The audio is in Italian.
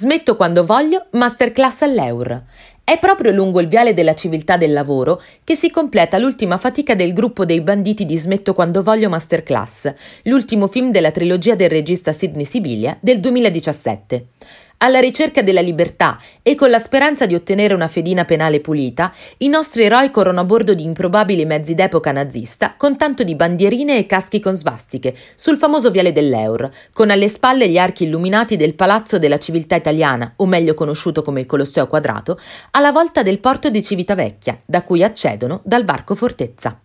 Smetto quando voglio, masterclass all'Eur. È proprio lungo il viale della civiltà del lavoro che si completa l'ultima fatica del gruppo dei banditi di Smetto quando voglio Masterclass, l'ultimo film della trilogia del regista Sidney Sibilia del 2017. Alla ricerca della libertà e con la speranza di ottenere una fedina penale pulita, i nostri eroi corrono a bordo di improbabili mezzi d'epoca nazista con tanto di bandierine e caschi con svastiche sul famoso viale dell'Eur, con alle spalle gli archi illuminati del Palazzo della Civiltà Italiana, o meglio conosciuto come il Colosseo Quadrato, alla volta del porto di Civitavecchia, da cui accedono dal varco Fortezza.